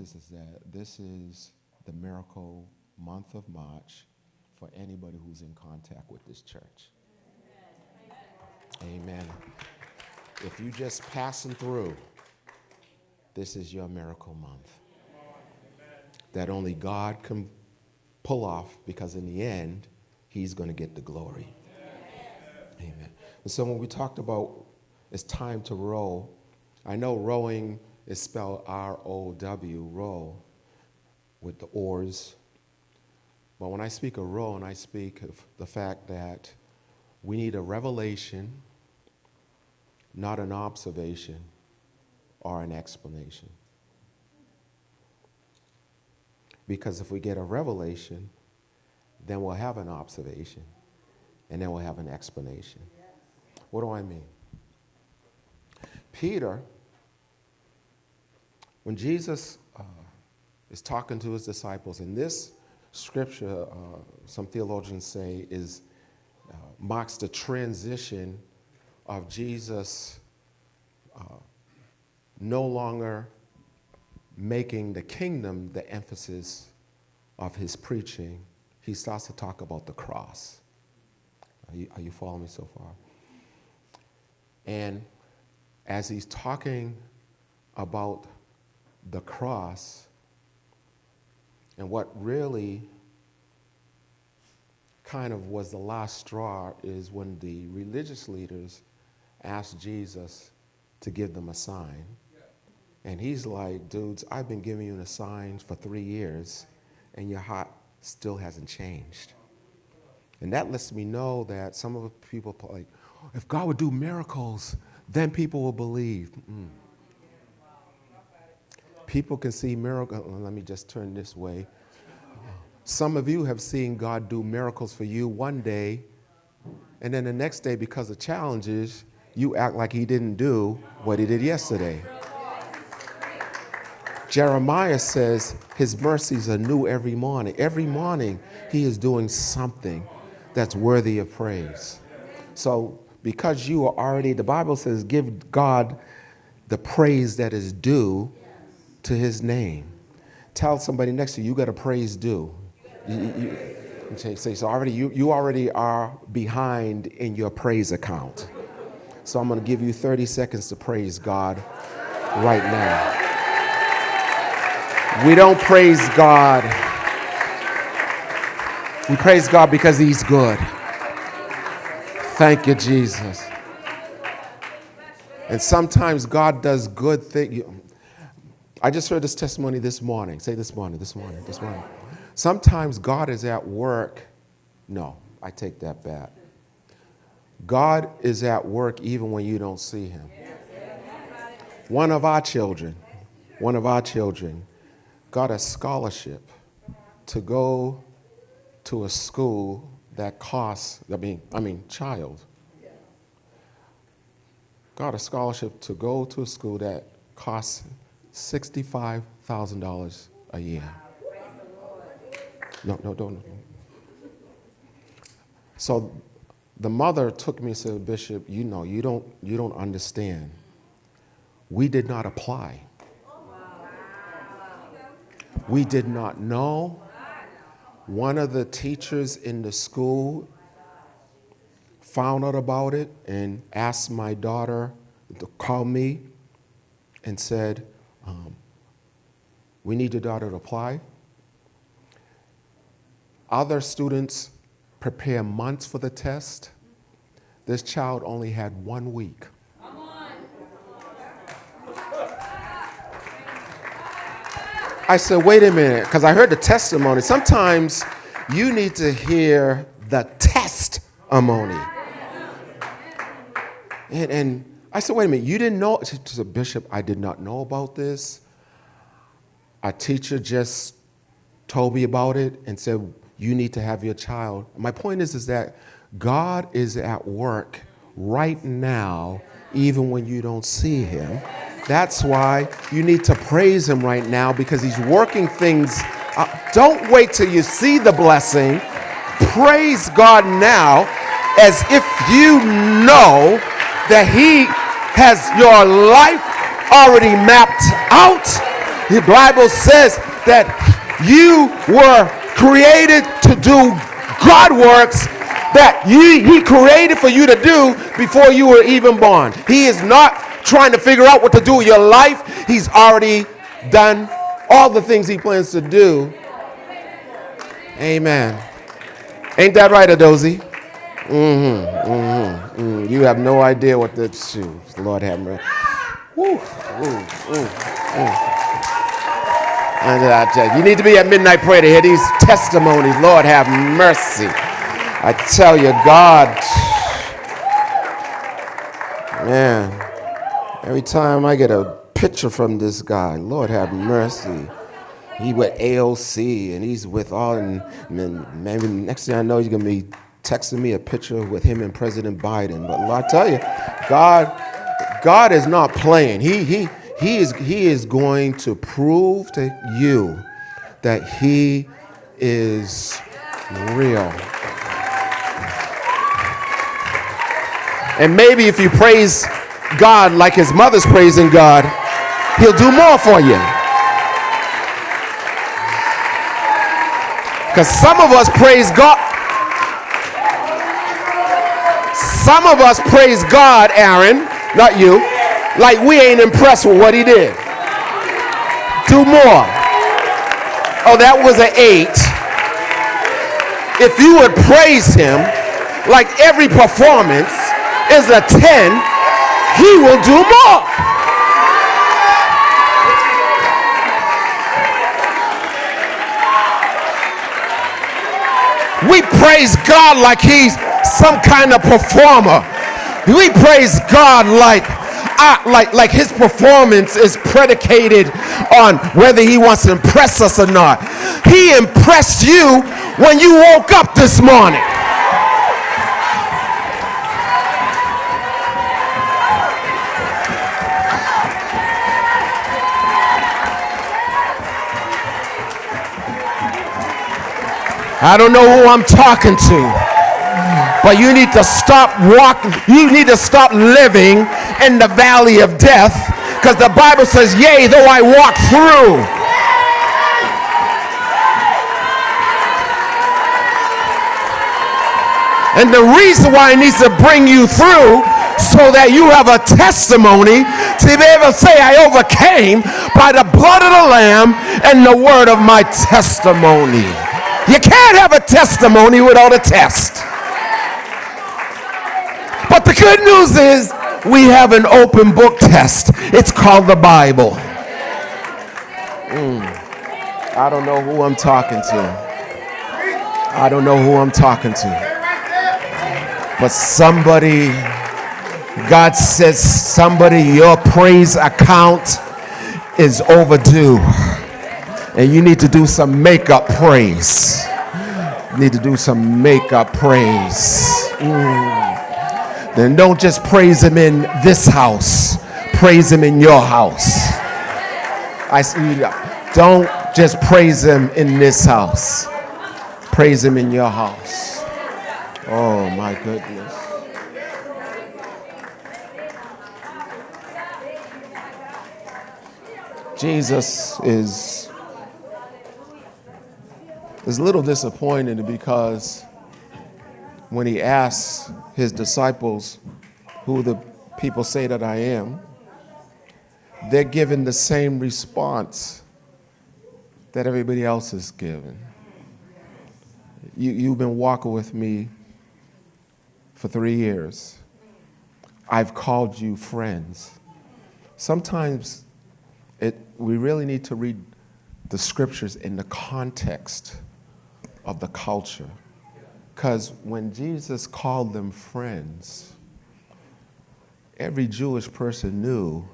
is, that this is the miracle month of March for anybody who's in contact with this church. Amen. If you're just passing through, this is your miracle month. That only God can pull off because in the end, He's going to get the glory. Amen. And so when we talked about it's time to row, I know rowing is spelled R O W, row, with the oars. But when I speak of row, and I speak of the fact that we need a revelation, not an observation or an explanation. Because if we get a revelation, then we'll have an observation, and then we'll have an explanation. What do I mean? Peter, when Jesus uh, is talking to his disciples, and this scripture, uh, some theologians say, is uh, marks the transition of Jesus uh, no longer making the kingdom the emphasis of his preaching. He starts to talk about the cross. Are you, are you following me so far? And as he's talking about the cross, and what really kind of was the last straw is when the religious leaders asked Jesus to give them a sign. And he's like, dudes, I've been giving you a sign for three years, and your heart still hasn't changed. And that lets me know that some of the people like, if God would do miracles, then people will believe. Mm. People can see miracles. Oh, let me just turn this way. Some of you have seen God do miracles for you one day, and then the next day, because of challenges, you act like He didn't do what He did yesterday. Jeremiah says His mercies are new every morning. Every morning, He is doing something that's worthy of praise. So, because you are already, the Bible says, give God the praise that is due to His name. Tell somebody next to you, you got a praise due. You, you, you say, so already you, you already are behind in your praise account. So I'm going to give you 30 seconds to praise God right now. We don't praise God. We praise God because He's good. Thank you, Jesus. And sometimes God does good things. I just heard this testimony this morning. Say this morning, this morning, this morning. Sometimes God is at work. No, I take that back. God is at work even when you don't see him. One of our children, one of our children got a scholarship to go to a school that costs, I mean, I mean, child. Got a scholarship to go to a school that costs $65,000 a year. No, no, don't. So the mother took me and said, Bishop, you know, you don't, you don't understand. We did not apply. We did not know. One of the teachers in the school found out about it and asked my daughter to call me and said, We need your daughter to apply. Other students prepare months for the test. This child only had one week. I said, wait a minute, because I heard the testimony. Sometimes you need to hear the testimony. And, and I said, wait a minute, you didn't know? To the bishop, I did not know about this. A teacher just told me about it and said, you need to have your child. My point is, is that God is at work right now, even when you don't see him. That's why you need to praise him right now because he's working things. Don't wait till you see the blessing. Praise God now as if you know that he has your life already mapped out. The Bible says that you were created to do God works that you, He created for you to do before you were even born. He is not trying to figure out what to do with your life. He's already done all the things He plans to do. Amen. Ain't that right, Adozi? Mm-hmm, mm-hmm, mm. You have no idea what the shoes. Lord have mercy. Woo, woo, woo, woo. You need to be at midnight prayer to hear these testimonies. Lord have mercy. I tell you, God, man, every time I get a picture from this guy, Lord have mercy. He with AOC and he's with all, and, and maybe next thing I know, he's gonna be texting me a picture with him and President Biden. But I tell you, God, God is not playing. He he he is he is going to prove to you that he is real. And maybe if you praise God like his mother's praising God, he'll do more for you. Because some of us praise God. Some of us praise God, Aaron, not you, like we ain't impressed with what he did. Do more. Oh, that was an eight. If you would praise him like every performance, is a 10, he will do more. We praise God like he's some kind of performer. We praise God like uh, like like his performance is predicated on whether he wants to impress us or not. He impressed you when you woke up this morning. I don't know who I'm talking to. But you need to stop walking. You need to stop living in the valley of death because the Bible says, Yea, though I walk through. And the reason why it needs to bring you through so that you have a testimony to be able to say, I overcame by the blood of the Lamb and the word of my testimony. You can't have a testimony without a test. But the good news is we have an open book test. It's called the Bible. Mm. I don't know who I'm talking to. I don't know who I'm talking to. But somebody, God says, somebody, your praise account is overdue and you need to do some makeup praise. Need to do some makeup praise. Mm. Then don't just praise him in this house, praise him in your house. I see. Don't just praise him in this house, praise him in your house. Oh my goodness. Jesus is is a little disappointed because when he asks his disciples who the people say that I am, they're given the same response that everybody else is given. You, you've been walking with me for three years. I've called you friends. Sometimes it, we really need to read the scriptures in the context of the culture. Because when Jesus called them friends, every Jewish person knew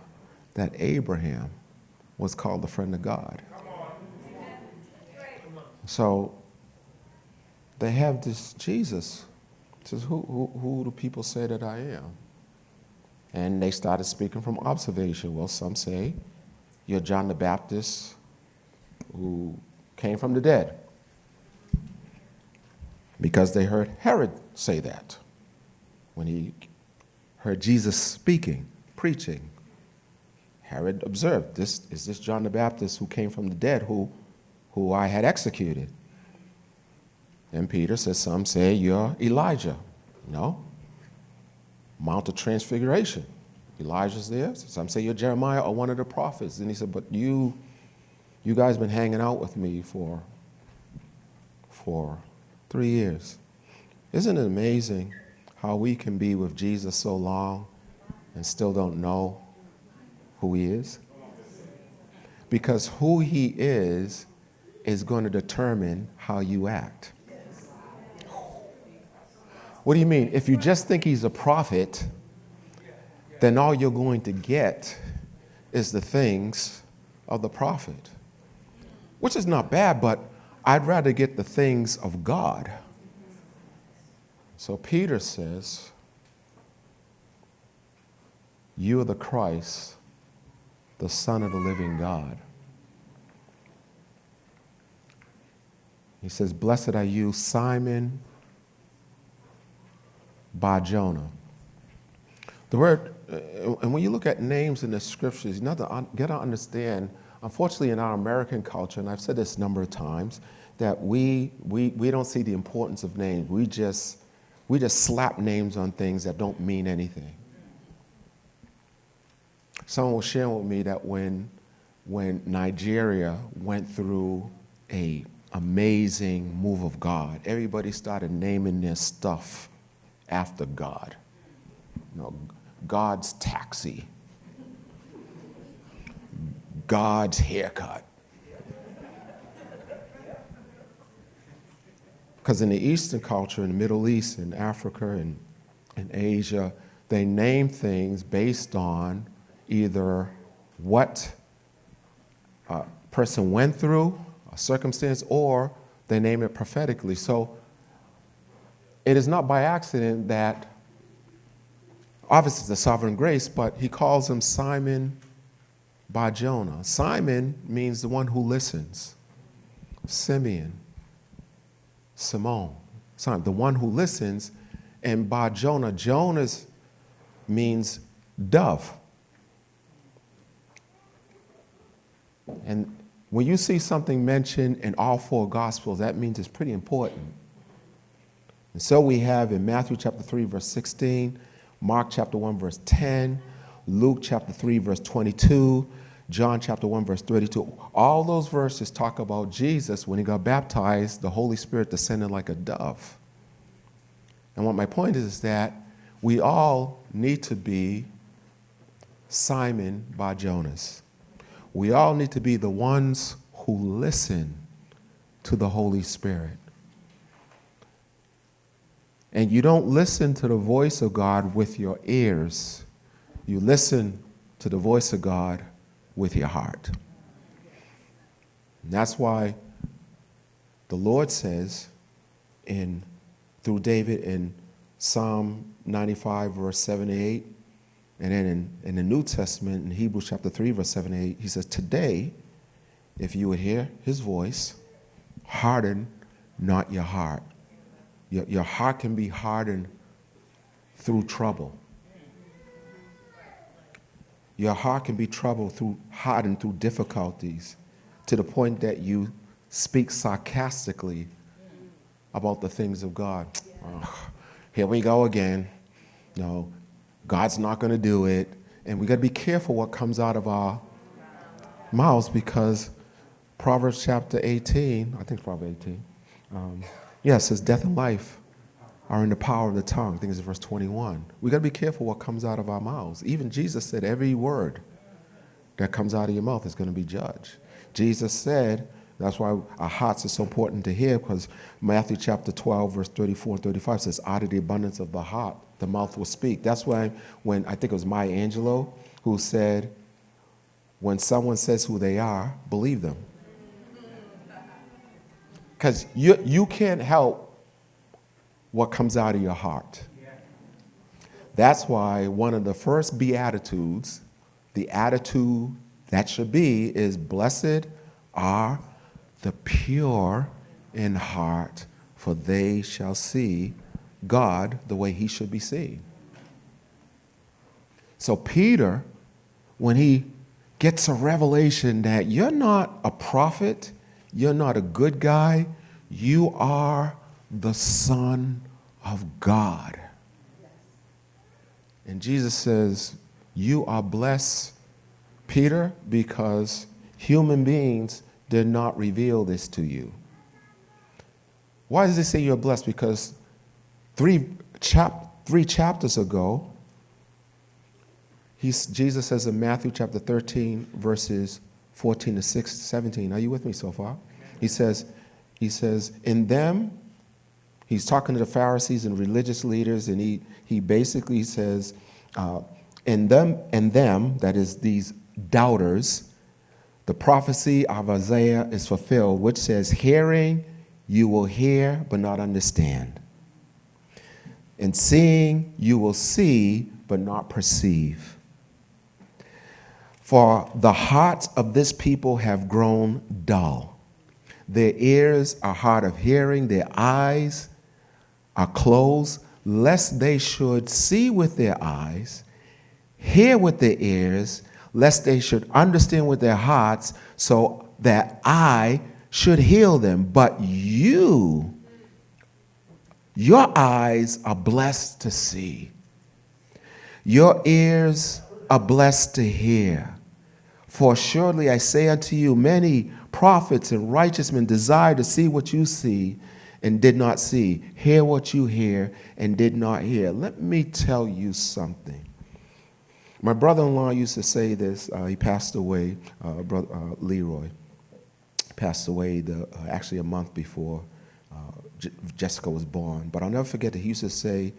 that Abraham was called the friend of God. So they have this Jesus. Says, who, who, who do people say that I am? And they started speaking from observation. Well, some say you're John the Baptist who came from the dead because they heard Herod say that when he heard Jesus speaking, preaching. Herod observed, this is this John the Baptist who came from the dead, who, who I had executed. Then Peter says, Some say you're Elijah. No. Mount of Transfiguration. Elijah's there. Some say you're Jeremiah or one of the prophets. And he said, But you, you guys been hanging out with me for, for three years. Isn't it amazing how we can be with Jesus so long and still don't know who he is? Because who he is is going to determine how you act. What do you mean? If you just think he's a prophet, then all you're going to get is the things of the prophet, which is not bad, but I'd rather get the things of God. So Peter says, You are the Christ, the Son of the living God. He says, Blessed are you, Simon Bar Jonah. The word, uh, and when you look at names in the scriptures, you to get to understand, unfortunately, in our American culture, and I've said this a number of times, that we, we, we don't see the importance of names. We just, we just slap names on things that don't mean anything. Someone was sharing with me that when, when Nigeria went through a amazing move of God, everybody started naming their stuff after God. You know, God's taxi, God's haircut. Because in the Eastern culture, in the Middle East, in Africa, and in Asia, they name things based on either what a person went through, a circumstance, or they name it prophetically. So it is not by accident that, obviously, it's the sovereign grace, but he calls him Simon Bar Jonah. Simon means the one who listens. Simeon, Simone, Simon, the one who listens. And Bar Jonah, Jonas means dove. And when you see something mentioned in all four Gospels, that means it's pretty important. And so we have in Matthew chapter 3, verse 16, Mark chapter 1, verse 10, Luke chapter 3, verse 22, John chapter 1, verse 32. All those verses talk about Jesus when he got baptized, the Holy Spirit descended like a dove. And what my point is, is that we all need to be Simon Bar Jonas. We all need to be the ones who listen to the Holy Spirit. And you don't listen to the voice of God with your ears, you listen to the voice of God with your heart. And that's why the Lord says in through David in Psalm 95, verse 78, and then in, in the New Testament, in Hebrews chapter 3, verse 78, he says, Today, if you would hear his voice, harden not your heart your, your heart can be hardened through trouble. Your heart can be troubled through hardened through difficulties to the point that you speak sarcastically about the things of God. Oh, here we go again. No, God's not going to do it. And we got to be careful what comes out of our mouths because Proverbs chapter 18, I think it's Proverbs 18, um, Yes, says death and life are in the power of the tongue. I think it's verse 21. We got to be careful what comes out of our mouths. Even Jesus said every word that comes out of your mouth is going to be judged. Jesus said, that's why our hearts are so important to hear because Matthew chapter 12, verse 34 and 35 says, out of the abundance of the heart, the mouth will speak. That's why when I think it was Maya Angelou who said, when someone says who they are, believe them. Because you, you can't help what comes out of your heart. That's why one of the first Beatitudes, the attitude that should be, is Blessed are the pure in heart, for they shall see God the way he should be seen. So, Peter, when he gets a revelation that you're not a prophet, you're not a good guy, you are the Son of God. And Jesus says, You are blessed, Peter, because human beings did not reveal this to you. Why does it say you're blessed? Because three, chap- three chapters ago, he's, Jesus says in Matthew chapter 13, verses 14 to 6, 17. Are you with me so far? He says, he says, in them, he's talking to the Pharisees and religious leaders, and he, he basically says, uh, in them, in them, that is these doubters, the prophecy of Isaiah is fulfilled, which says, Hearing you will hear but not understand. And seeing you will see but not perceive. For the hearts of this people have grown dull. Their ears are hard of hearing, their eyes are closed, lest they should see with their eyes, hear with their ears, lest they should understand with their hearts, so that I should heal them. But you, your eyes are blessed to see, your ears are blessed to hear. For surely I say unto you, many prophets and righteous men desire to see what you see and did not see, hear what you hear and did not hear. Let me tell you something. My brother in law used to say this. Uh, he passed away, uh, brother, uh, Leroy passed away the, uh, actually a month before uh, J- Jessica was born. But I'll never forget that he used to say,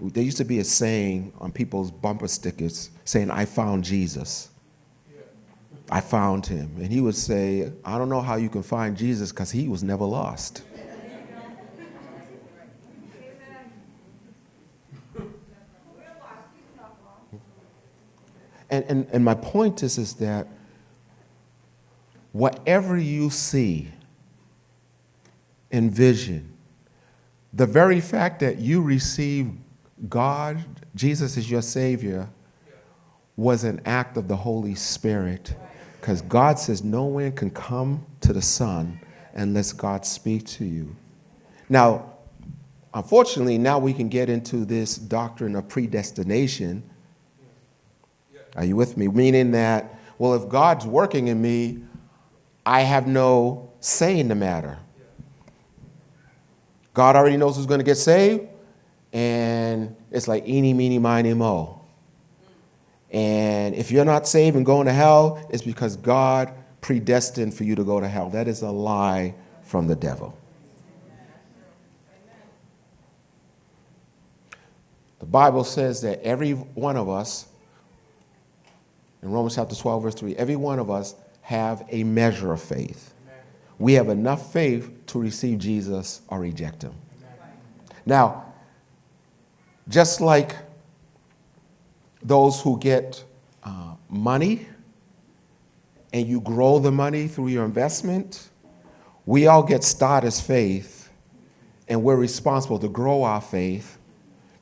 there used to be a saying on people's bumper stickers saying, I found Jesus. I found him. And he would say, I don't know how you can find Jesus because he was never lost. And, and, and my point is, is that whatever you see in vision, the very fact that you receive God, Jesus is your Savior, was an act of the Holy Spirit. Because God says no one can come to the Son unless God speak to you. Now, unfortunately, now we can get into this doctrine of predestination. Are you with me? Meaning that, well, if God's working in me, I have no say in the matter. God already knows who's going to get saved, and it's like eeny, meeny, miny, mo. And if you're not saved and going to hell, it's because God predestined for you to go to hell. That is a lie from the devil. The Bible says that every one of us, in Romans chapter 12, verse 3, every one of us have a measure of faith. We have enough faith to receive Jesus or reject him. Now, just like those who get uh, money and you grow the money through your investment, we all get starters faith and we're responsible to grow our faith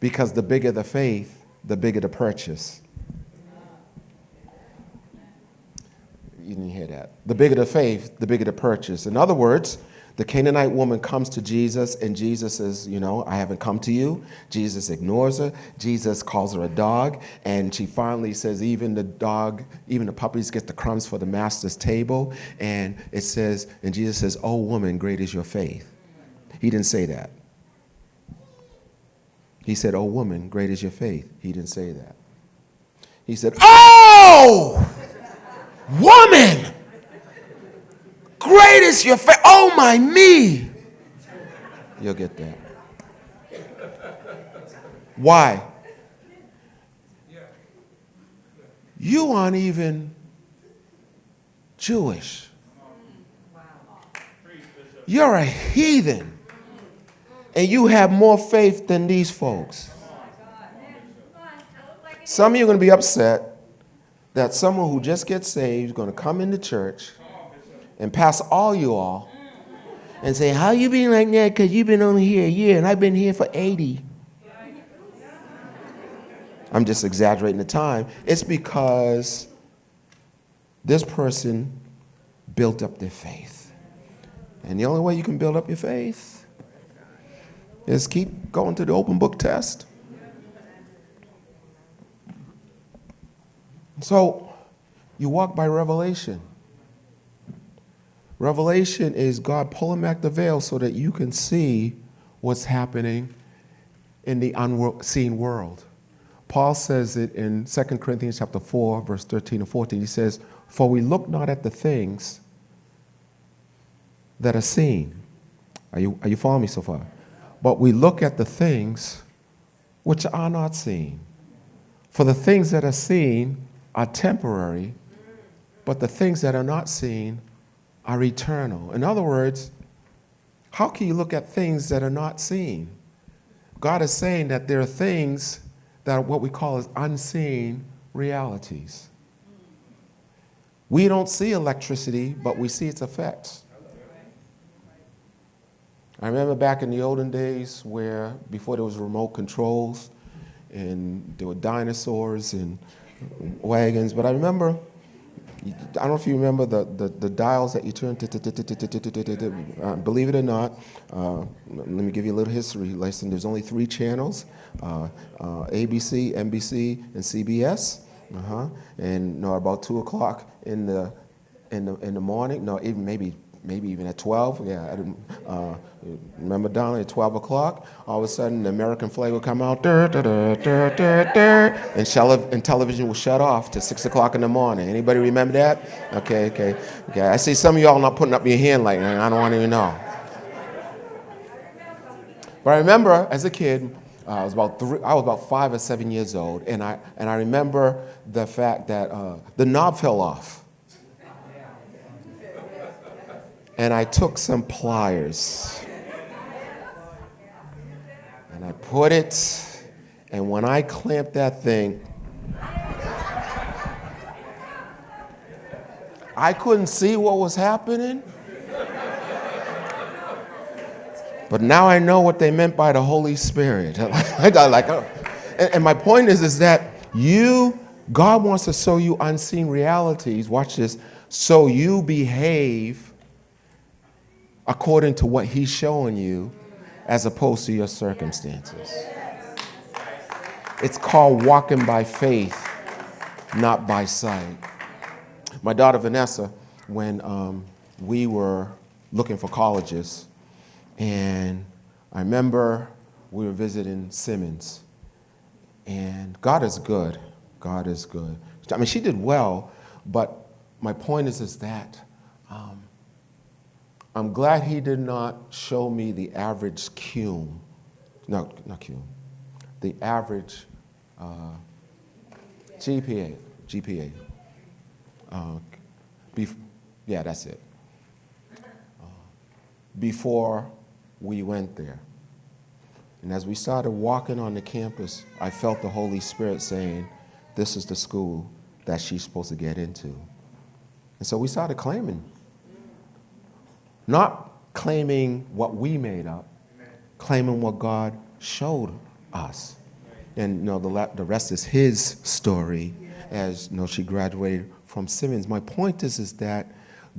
because the bigger the faith, the bigger the purchase. You didn't hear that. The bigger the faith, the bigger the purchase. In other words, the Canaanite woman comes to Jesus, and Jesus says, You know, I haven't come to you. Jesus ignores her. Jesus calls her a dog, and she finally says, Even the dog, even the puppies get the crumbs for the master's table. And it says, and Jesus says, Oh, woman, great is your faith. He didn't say that. He said, Oh, woman, great is your faith. He didn't say that. He said, Oh, woman! Great is your faith. Oh my me. You'll get that. Why? You aren't even Jewish. You're a heathen. And you have more faith than these folks. Some of you are going to be upset that someone who just gets saved is going to come into church and pass all you all and say, How you been like that? Because you've been only here a year and I've been here for 80. I'm just exaggerating the time. It's because this person built up their faith. And the only way you can build up your faith is keep going to the open book test. So you walk by revelation. Revelation is God pulling back the veil so that you can see what's happening in the unseen world. Paul says it in 2 Corinthians chapter 4, verse 13 and 14. He says, For we look not at the things that are seen. Are you, are you following me so far? But we look at the things which are not seen. For the things that are seen are temporary, but the things that are not seen are eternal. In other words, how can you look at things that are not seen? God is saying that there are things that are what we call as unseen realities. We don't see electricity, but we see its effects. I remember back in the olden days where before there was remote controls and there were dinosaurs and wagons, but I remember I don't know if you remember the, the, the dials that you turn, uh, believe it or not, uh, let me give you a little history lesson. There's only three channels, uh, ABC, NBC, and CBS. Uh-huh. And no, about 2 o'clock in the, in, the, in the morning, no, even maybe maybe even at 12. Yeah, I didn't, uh, remember Donald at 12 o'clock? All of a sudden, the American flag would come out, dur, dur, dur, and, and television would shut off to 6 o'clock in the morning. Anybody remember that? Okay, okay, okay. I see some of y'all not putting up your hand like. I don't want to even know. But I remember as a kid, uh, I was about three, I was about five or seven years old, and I and I remember the fact that uh, the knob fell off and I took some pliers and I put it, and when I clamped that thing, I couldn't see what was happening. But now I know what they meant by the Holy Spirit. I got like, oh. and, and my point is, is that you, God wants to show you unseen realities. Watch this. So you behave according to what He's showing you as opposed to your circumstances. It's called walking by faith, not by sight. My daughter Vanessa, when um, we were looking for colleges, and I remember we were visiting Simmons, and God is good. God is good. I mean, she did well, but my point is, is that um, I'm glad he did not show me the average cum. No, not cum. The average uh, GPA. GPA. Uh, bef- yeah, that's it. Uh, before we went there. And as we started walking on the campus, I felt the Holy Spirit saying, This is the school that she's supposed to get into. And so we started claiming not claiming what we made up, claiming what God showed us. And you know, the, the rest is his story as you know, she graduated from Simmons. My point is, is that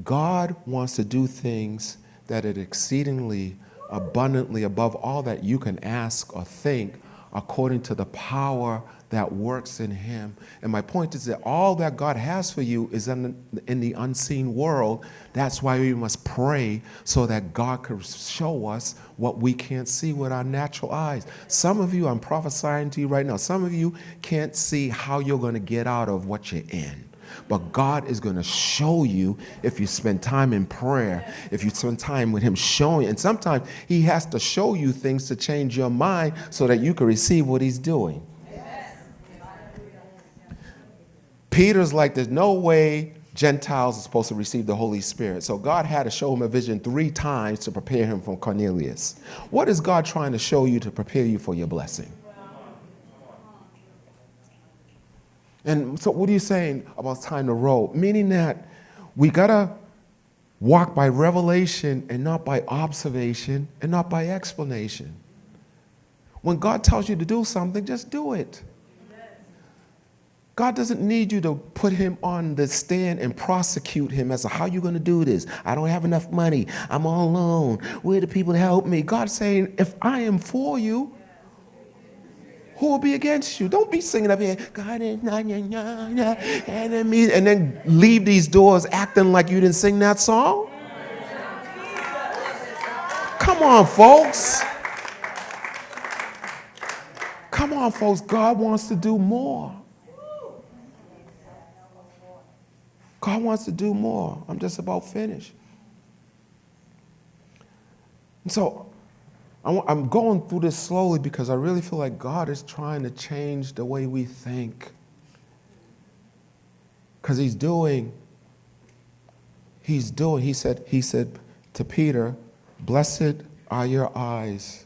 God wants to do things that are exceedingly abundantly above all that you can ask or think according to the power that works in him. And my point is that all that God has for you is in the, in the unseen world. That's why we must pray so that God can show us what we can't see with our natural eyes. Some of you, I'm prophesying to you right now, some of you can't see how you're going to get out of what you're in. But God is going to show you if you spend time in prayer, if you spend time with Him showing. And sometimes He has to show you things to change your mind so that you can receive what He's doing. Peter's like, there's no way Gentiles are supposed to receive the Holy Spirit. So God had to show him a vision three times to prepare him for Cornelius. What is God trying to show you to prepare you for your blessing? And so, what are you saying about time to roll? Meaning that we got to walk by revelation and not by observation and not by explanation. When God tells you to do something, just do it. God doesn't need you to put him on the stand and prosecute him as to how you're going to do this. I don't have enough money. I'm all alone. Where are the people to help me? God's saying, if I am for you, who will be against you? Don't be singing up here, God is not your enemy, and then leave these doors acting like you didn't sing that song. Come on, folks. Come on, folks. God wants to do more. God wants to do more. I'm just about finished. So I'm going through this slowly because I really feel like God is trying to change the way we think. Because he's doing, he's doing, he said, he said to Peter, Blessed are your eyes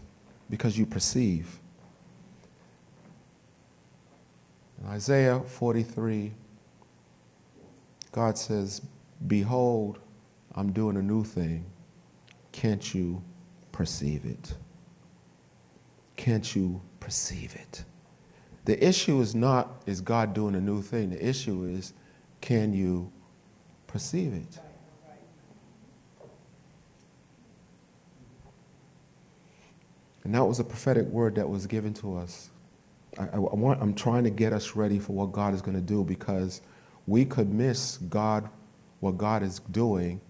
because you perceive. In Isaiah 43, God says, Behold, I'm doing a new thing. Can't you perceive it? Can't you perceive it? The issue is not, is God doing a new thing? The issue is, can you perceive it? And that was a prophetic word that was given to us. I, I, want, I'm trying to get us ready for what God is going to do because we could miss God, what God is doing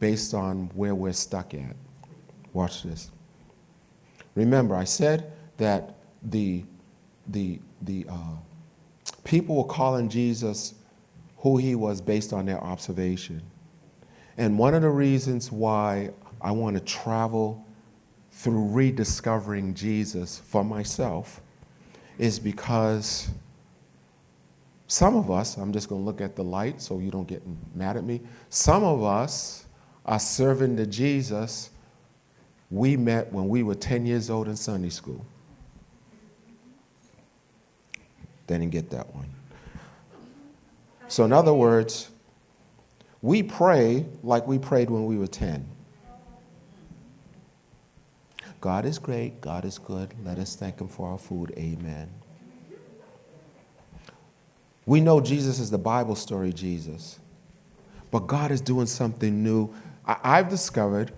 based on where we're stuck at. Watch this. Remember, I said that the, the, the uh, people were calling Jesus who he was based on their observation. And one of the reasons why I want to travel through rediscovering Jesus for myself is because some of us, I'm just going to look at the light so you don't get mad at me. Some of us are serving the Jesus we met when we were 10 years old in Sunday school. They didn't get that one. So, in other words, we pray like we prayed when we were 10. God is great, God is good. Let us thank Him for our food. Amen. We know Jesus is the Bible story Jesus, but God is doing something new. I- have discovered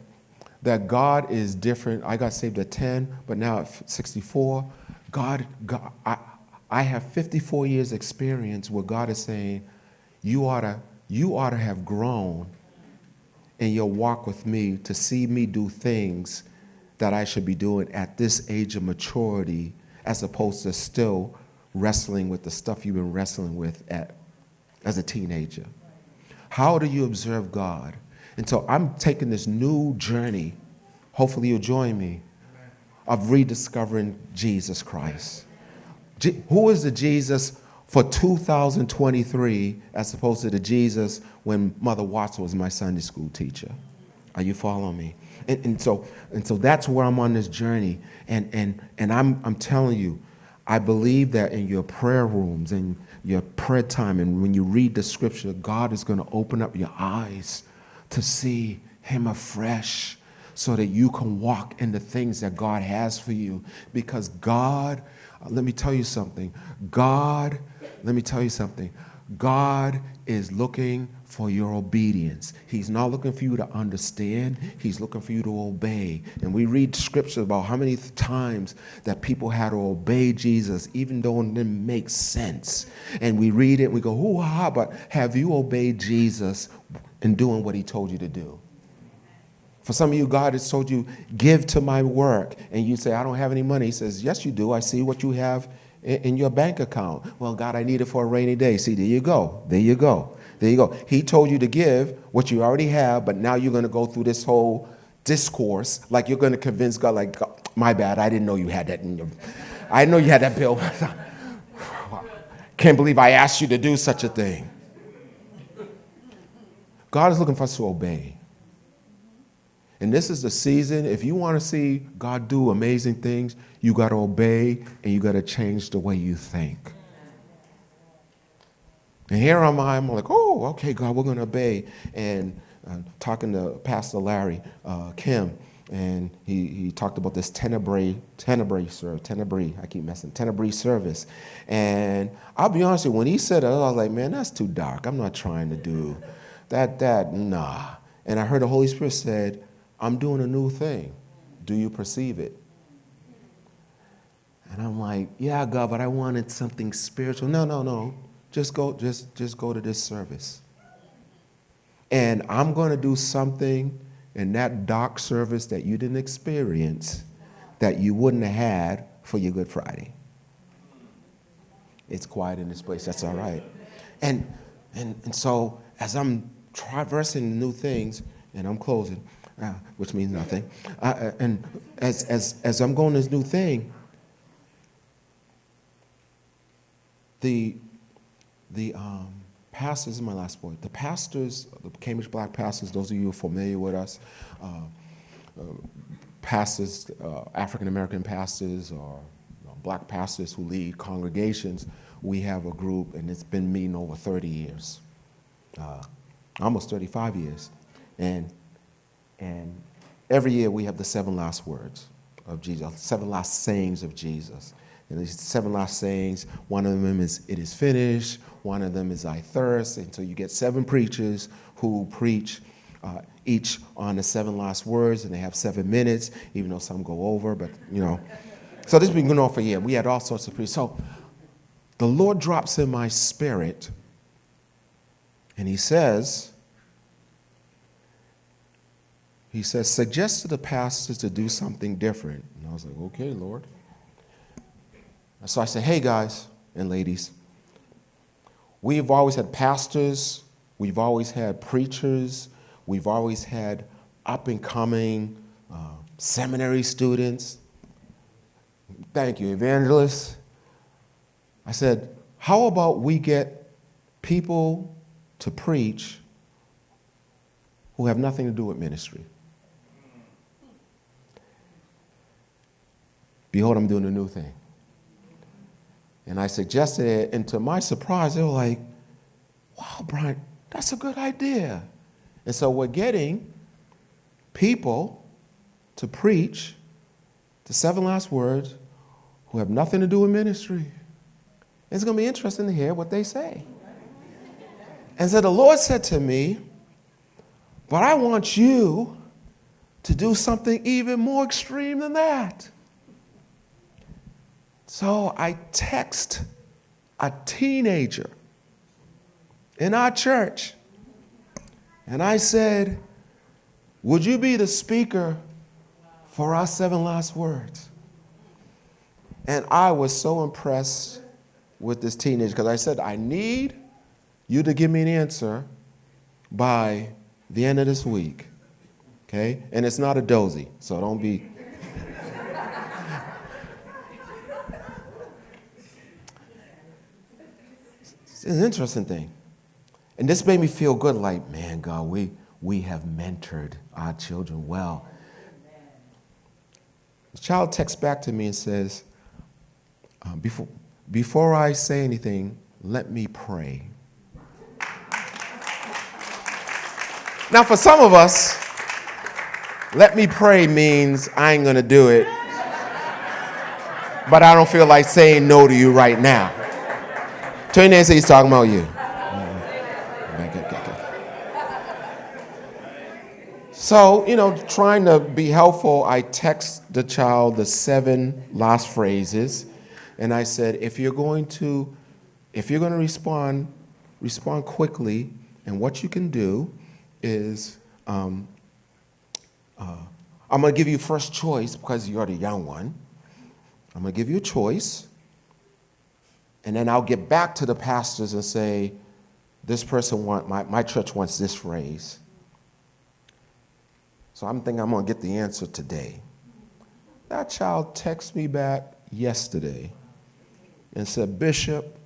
that God is different. I got saved at 10, but now at 64, God, God I, I have 54 years experience where God is saying, you ought to, you ought to have grown in your walk with me to see me do things that I should be doing at this age of maturity as opposed to still wrestling with the stuff you've been wrestling with at, as a teenager. How do you observe God? And so I'm taking this new journey, hopefully you'll join me, of rediscovering Jesus Christ. who is the Jesus for 2023 as opposed to the Jesus when Mother Watson was my Sunday school teacher? Are you following me? And, and, so, and so that's where I'm on this journey. And, and, and I'm, I'm telling you, I believe that in your prayer rooms and your prayer time, and when you read the scripture, God is going to open up your eyes to see Him afresh so that you can walk in the things that God has for you. Because God, uh, let me tell you something. God, let me tell you something. God is looking for your obedience. He's not looking for you to understand, He's looking for you to obey. And we read scripture about how many times that people had to obey Jesus, even though it didn't make sense. And we read it and we go, hoo ha, but have you obeyed Jesus in doing what He told you to do? For some of you, God has told you, give to my work. And you say, I don't have any money. He says, Yes, you do. I see what you have in your bank account. Well, God, I need it for a rainy day. See, there you go. There you go. There you go. He told you to give what you already have, but now you're going to go through this whole discourse like you're going to convince God, like, my bad, I didn't know you had that in your, I know you had that bill. Can't believe I asked you to do such a thing. God is looking for us to obey. And this is the season, if you want to see God do amazing things, you got to obey and you got to change the way you think. And here am I, I'm like, oh, okay, God, we're going to obey. And uh, talking to Pastor Larry uh, Kim, and he, he talked about this Tenebrae, Tenebrae service, Tenebrae, I keep messing, Tenebrae service. And I'll be honest with you, when he said it, I was like, man, that's too dark. I'm not trying to do that, that, nah. And I heard the Holy Spirit said, I'm doing a new thing. Do you perceive it? And I'm like, yeah, God, but I wanted something spiritual. No, no, no. Just go, just, just go to this service. And I'm going to do something in that dark service that you didn't experience that you wouldn't have had for your Good Friday. It's quiet in this place. That's all right. And, and, and so as I'm traversing new things, and I'm closing, uh, which means nothing, uh, uh, and as, as, as I'm going this new thing, the, the um, pastors, is my last point, the pastors, the Cambridge Black pastors, those of you who are familiar with us, uh, uh, pastors, uh, African American pastors or black pastors who lead congregations, we have a group and it's been meeting over 30 years, uh, almost 35 years. And, and every year we have the seven last words of Jesus, seven last sayings of Jesus. And these seven last sayings, one of them is, it is finished. One of them is, I thirst. And so you get seven preachers who preach uh, each on the seven last words, and they have seven minutes, even though some go over, but you know. So this has been going on for a year. We had all sorts of preachers. So the Lord drops in my spirit, and He says, He says, suggest to the pastors to do something different. And I was like, okay, Lord. So I said, hey, guys and ladies, we've always had pastors, we've always had preachers, we've always had up and coming uh, seminary students. Thank you, evangelists. I said, how about we get people to preach who have nothing to do with ministry? Behold, I'm doing a new thing. And I suggested it, and to my surprise, they were like, wow, Brian, that's a good idea. And so we're getting people to preach the seven last words who have nothing to do with ministry. It's going to be interesting to hear what they say. And so the Lord said to me, But I want you to do something even more extreme than that. So I text a teenager in our church and I said, Would you be the speaker for our seven last words? And I was so impressed with this teenager because I said, I need you to give me an answer by the end of this week. Okay? And it's not a dozy, so don't be It's an interesting thing. And this made me feel good like, man, God, we, we have mentored our children well. The child texts back to me and says, uh, before, before I say anything, let me pray. Now, for some of us, let me pray means I ain't gonna do it, but I don't feel like saying no to you right now. Turn and say he's talking about you. So, you know, trying to be helpful, I text the child the seven last phrases, and I said, if you're going to, if you're going to respond, respond quickly, and what you can do is, um, uh, I'm going to give you first choice because you're the young one. I'm going to give you a choice. And then I'll get back to the pastors and say, this person want my, my church wants this phrase. So I'm thinking I'm gonna get the answer today. That child texted me back yesterday and said, Bishop,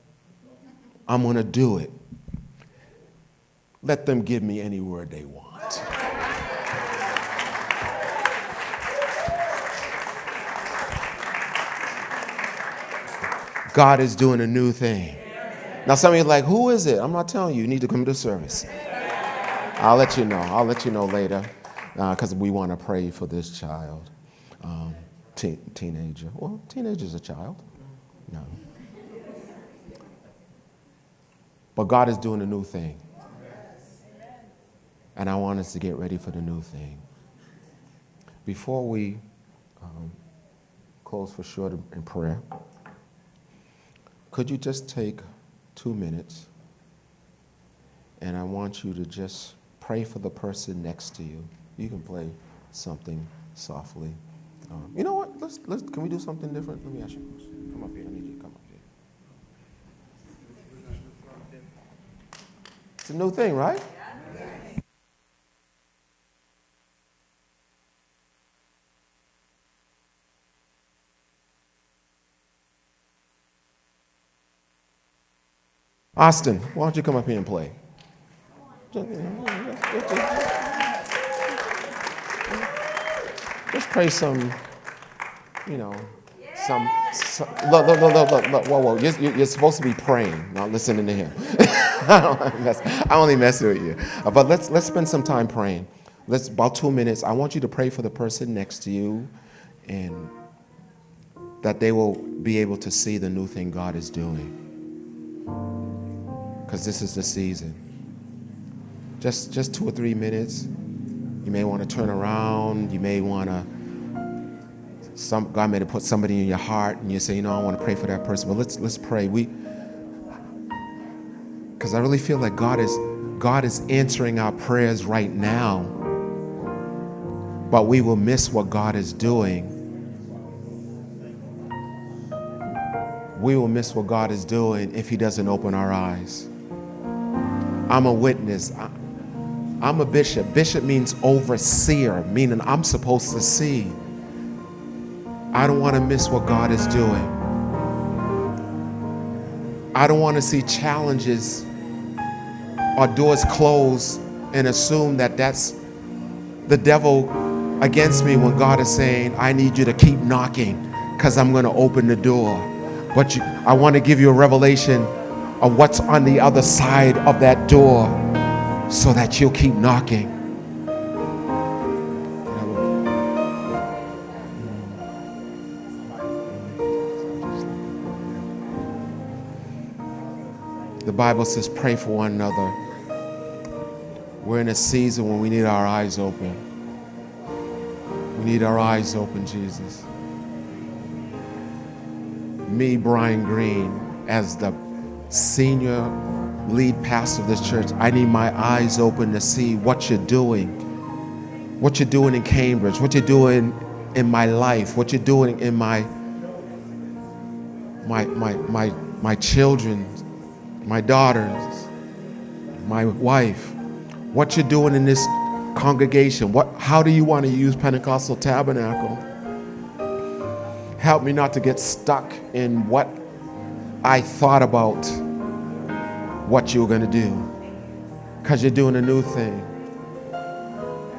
I'm gonna do it. Let them give me any word they want. God is doing a new thing. Now, some of you are like, who is it? I'm not telling you. You need to come to service. I'll let you know. I'll let you know later. because uh, we want to pray for this child, um, teen, teenager. Well, a child. No. But God is doing a new thing. And I want us to get ready for the new thing. Before we um, close for short in prayer, could you just take two minutes and I want you to just pray for the person next to you? You can play something softly. Um, you know what? Let's, let's, can we do something different? Let me ask you. Come up here. I need you to come up here. It's a new thing, right? Austin, why don't you come up here and play? Just pray some, you know, some. some look, look, look, look, look, whoa, whoa. You're, you're supposed to be praying, not listening to him. I only mess with you. Uh, but let's let's spend some time praying. Let's about two minutes. I want you to pray for the person next to you, and that they will be able to see the new thing God is doing because this is the season. Just, just two or three minutes. You may want to turn around. You may want to, some, God may have put somebody in your heart and you say, you know, I want to pray for that person. But let's, let's pray. We, because I really feel like God is, God is answering our prayers right now. But we will miss what God is doing. We will miss what God is doing if He doesn't open our eyes. I'm a witness. I'm a bishop. Bishop means overseer, meaning I'm supposed to see. I don't want to miss what God is doing. I don't want to see challenges or doors closed and assume that that's the devil against me when God is saying, I need you to keep knocking because I'm going to open the door. But you, I want to give you a revelation of what's on the other side of that door so that you'll keep knocking. The Bible says, pray for one another. We're in a season when we need our eyes open. We need our eyes open, Jesus. Me, Brian Green, as the senior lead pastor of this church, I need my eyes open to see what you're doing, what you're doing in Cambridge, what you're doing in my life, what you're doing in my my my my my children, my daughters, my wife, what you're doing in this congregation. What how do you want to use Pentecostal Tabernacle? Help me not to get stuck in what I thought about what you were going to do because you're doing a new thing.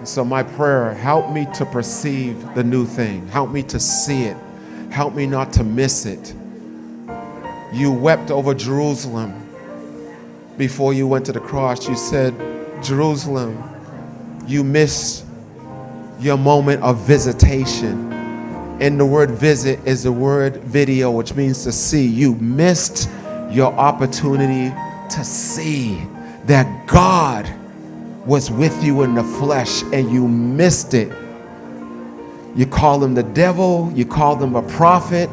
So, my prayer, help me to perceive the new thing. Help me to see it. Help me not to miss it. You wept over Jerusalem before you went to the cross. You said, Jerusalem, you missed your moment of visitation. And the word visit is the word video, which means to see. You missed your opportunity to see that God was with you in the flesh and you missed it. You call him the devil, you call him a prophet,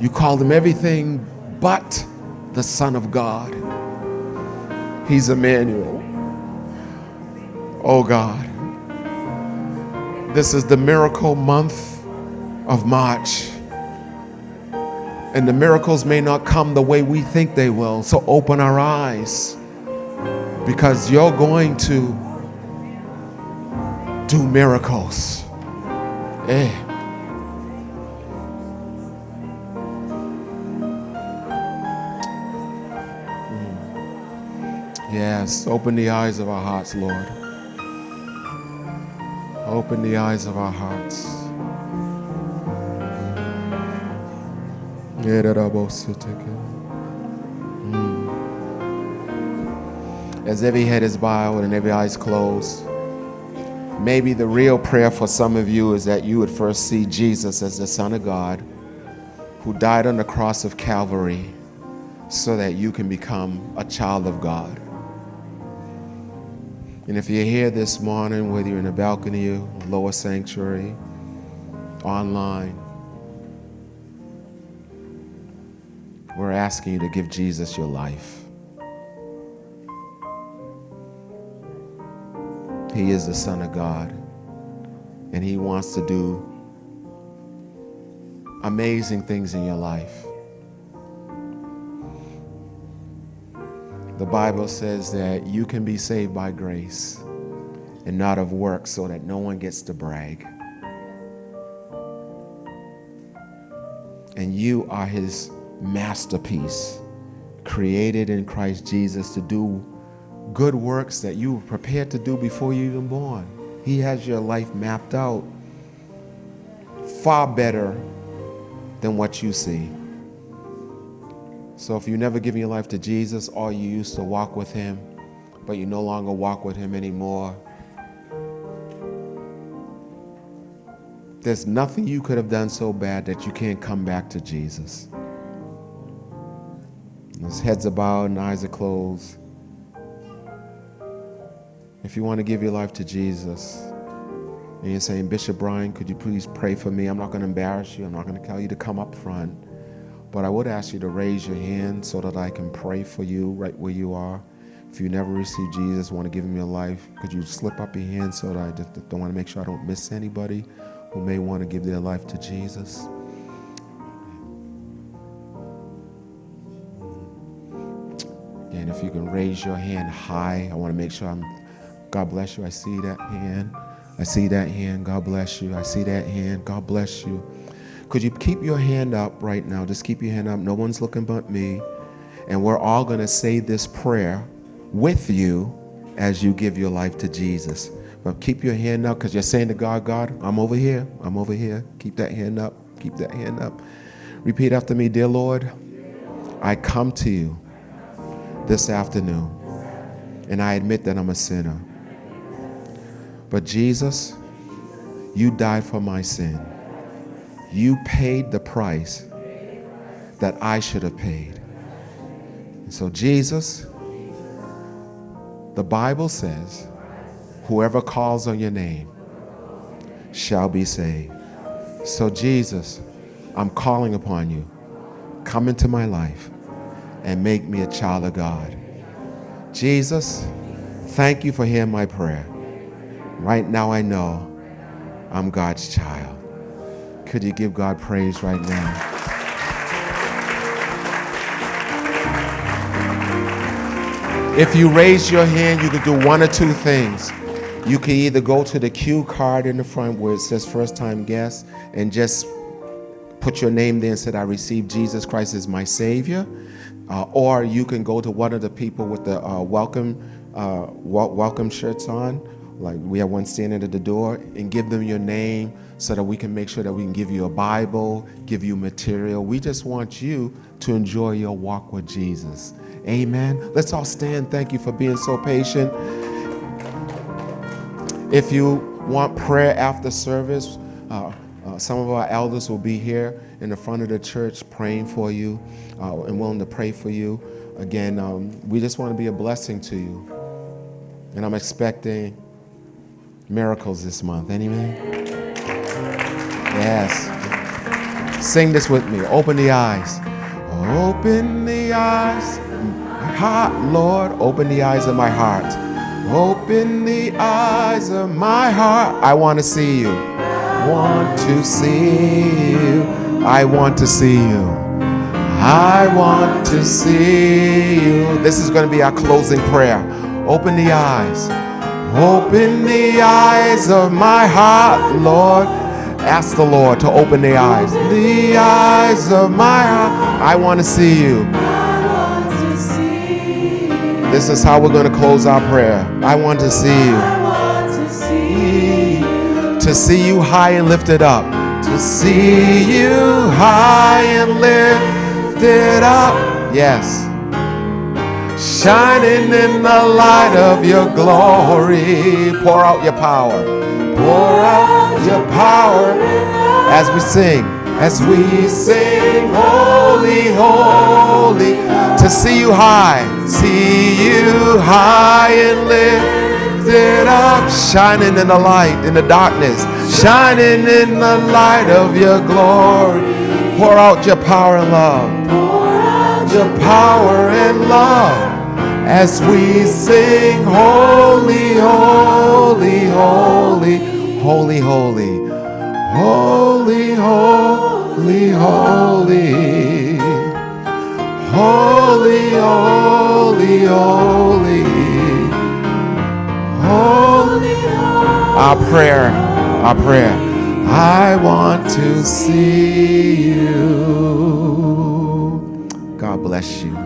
you call him everything but the Son of God. He's Emmanuel. Oh God. This is the miracle month of March. And the miracles may not come the way we think they will. So open our eyes because you're going to do miracles. Eh. Yes, open the eyes of our hearts, Lord. Open the eyes of our hearts. Mm. As every head is bowed and every eye is closed, Maybe the real prayer for some of you is that you would first see Jesus as the Son of God who died on the cross of Calvary so that you can become a child of God. And if you're here this morning, whether you're in a balcony, lower sanctuary, online, we're asking you to give Jesus your life. He is the Son of God, and He wants to do amazing things in your life. The Bible says that you can be saved by grace and not of works so that no one gets to brag. And you are his masterpiece, created in Christ Jesus to do good works that you were prepared to do before you even born. He has your life mapped out far better than what you see. So if you never given your life to Jesus or you used to walk with him, but you no longer walk with him anymore, there's nothing you could have done so bad that you can't come back to Jesus. His heads are bowed and eyes are closed. If you want to give your life to Jesus, and you're saying, Bishop Brian, could you please pray for me? I'm not going to embarrass you. I'm not going to tell you to come up front. But I would ask you to raise your hand so that I can pray for you right where you are. If you never received Jesus, want to give him your life, could you slip up your hand so that I just don't want to make sure I don't miss anybody who may want to give their life to Jesus? And if you can raise your hand high, I want to make sure I'm, God bless you. I see that hand. I see that hand. God bless you. I see that hand. God bless you. Could you keep your hand up right now? Just keep your hand up. No one's looking but me. And we're all going to say this prayer with you as you give your life to Jesus. But keep your hand up because you're saying to God, God, I'm over here. I'm over here. Keep that hand up. Keep that hand up. Repeat after me, dear Lord, I come to you this afternoon and I admit that I'm a sinner. But Jesus, you died for my sin. You paid the price that I should have paid. so, Jesus, the Bible says, whoever calls on your name shall be saved. So, Jesus, I'm calling upon you. Come into my life and make me a child of God. Jesus, thank you for hearing my prayer. Right now, I know I'm God's child. Could you give God praise right now? If you raise your hand, you can do one or two things. You can either go to the cue card in the front where it says first time guest and just put your name there and say, I received Jesus Christ as my Savior. Uh, or you can go to one of the people with the uh, welcome, uh, welcome shirts on. Like we have one standing at the door and give them your name so that we can make sure that we can give you a Bible, give you material. We just want you to enjoy your walk with Jesus. Amen. Let's all stand. Thank you for being so patient. If you want prayer after service, uh, uh, some of our elders will be here in the front of the church praying for you uh, and willing to pray for you. Again, um, we just want to be a blessing to you. And I'm expecting miracles this month. Amen. Yes. Sing this with me. Open the eyes. Open the eyes. Heart, Lord. Open the eyes of my heart. Open the eyes of my heart. I want to see you. Want to see you. I want to see you. I want to see you. This is going to be our closing prayer. Open the eyes. Open the eyes of my heart, Lord. Ask the Lord to open the eyes. The eyes of my heart. I want to see you. This is how we're going to close our prayer. I want to see you. To see you high and lifted up. To see you high and lifted up. Yes. shining in the light of your glory. Pour out your power. Pour out your power as we sing, as we sing, holy, holy, to see you high, see you high and lifted up, shining in the light, in the darkness, shining in the light of your glory. Pour out your power and love, Pour out your power and love as we sing, Holy, Holy, Holy, Holy, Holy, Holy, Holy, Holy, Holy, Holy, Holy, Holy. Our prayer, our prayer. I want to see you. God bless you.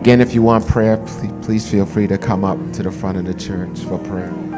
Again, if you want prayer, please, feel free to come up to the front of the church for prayer.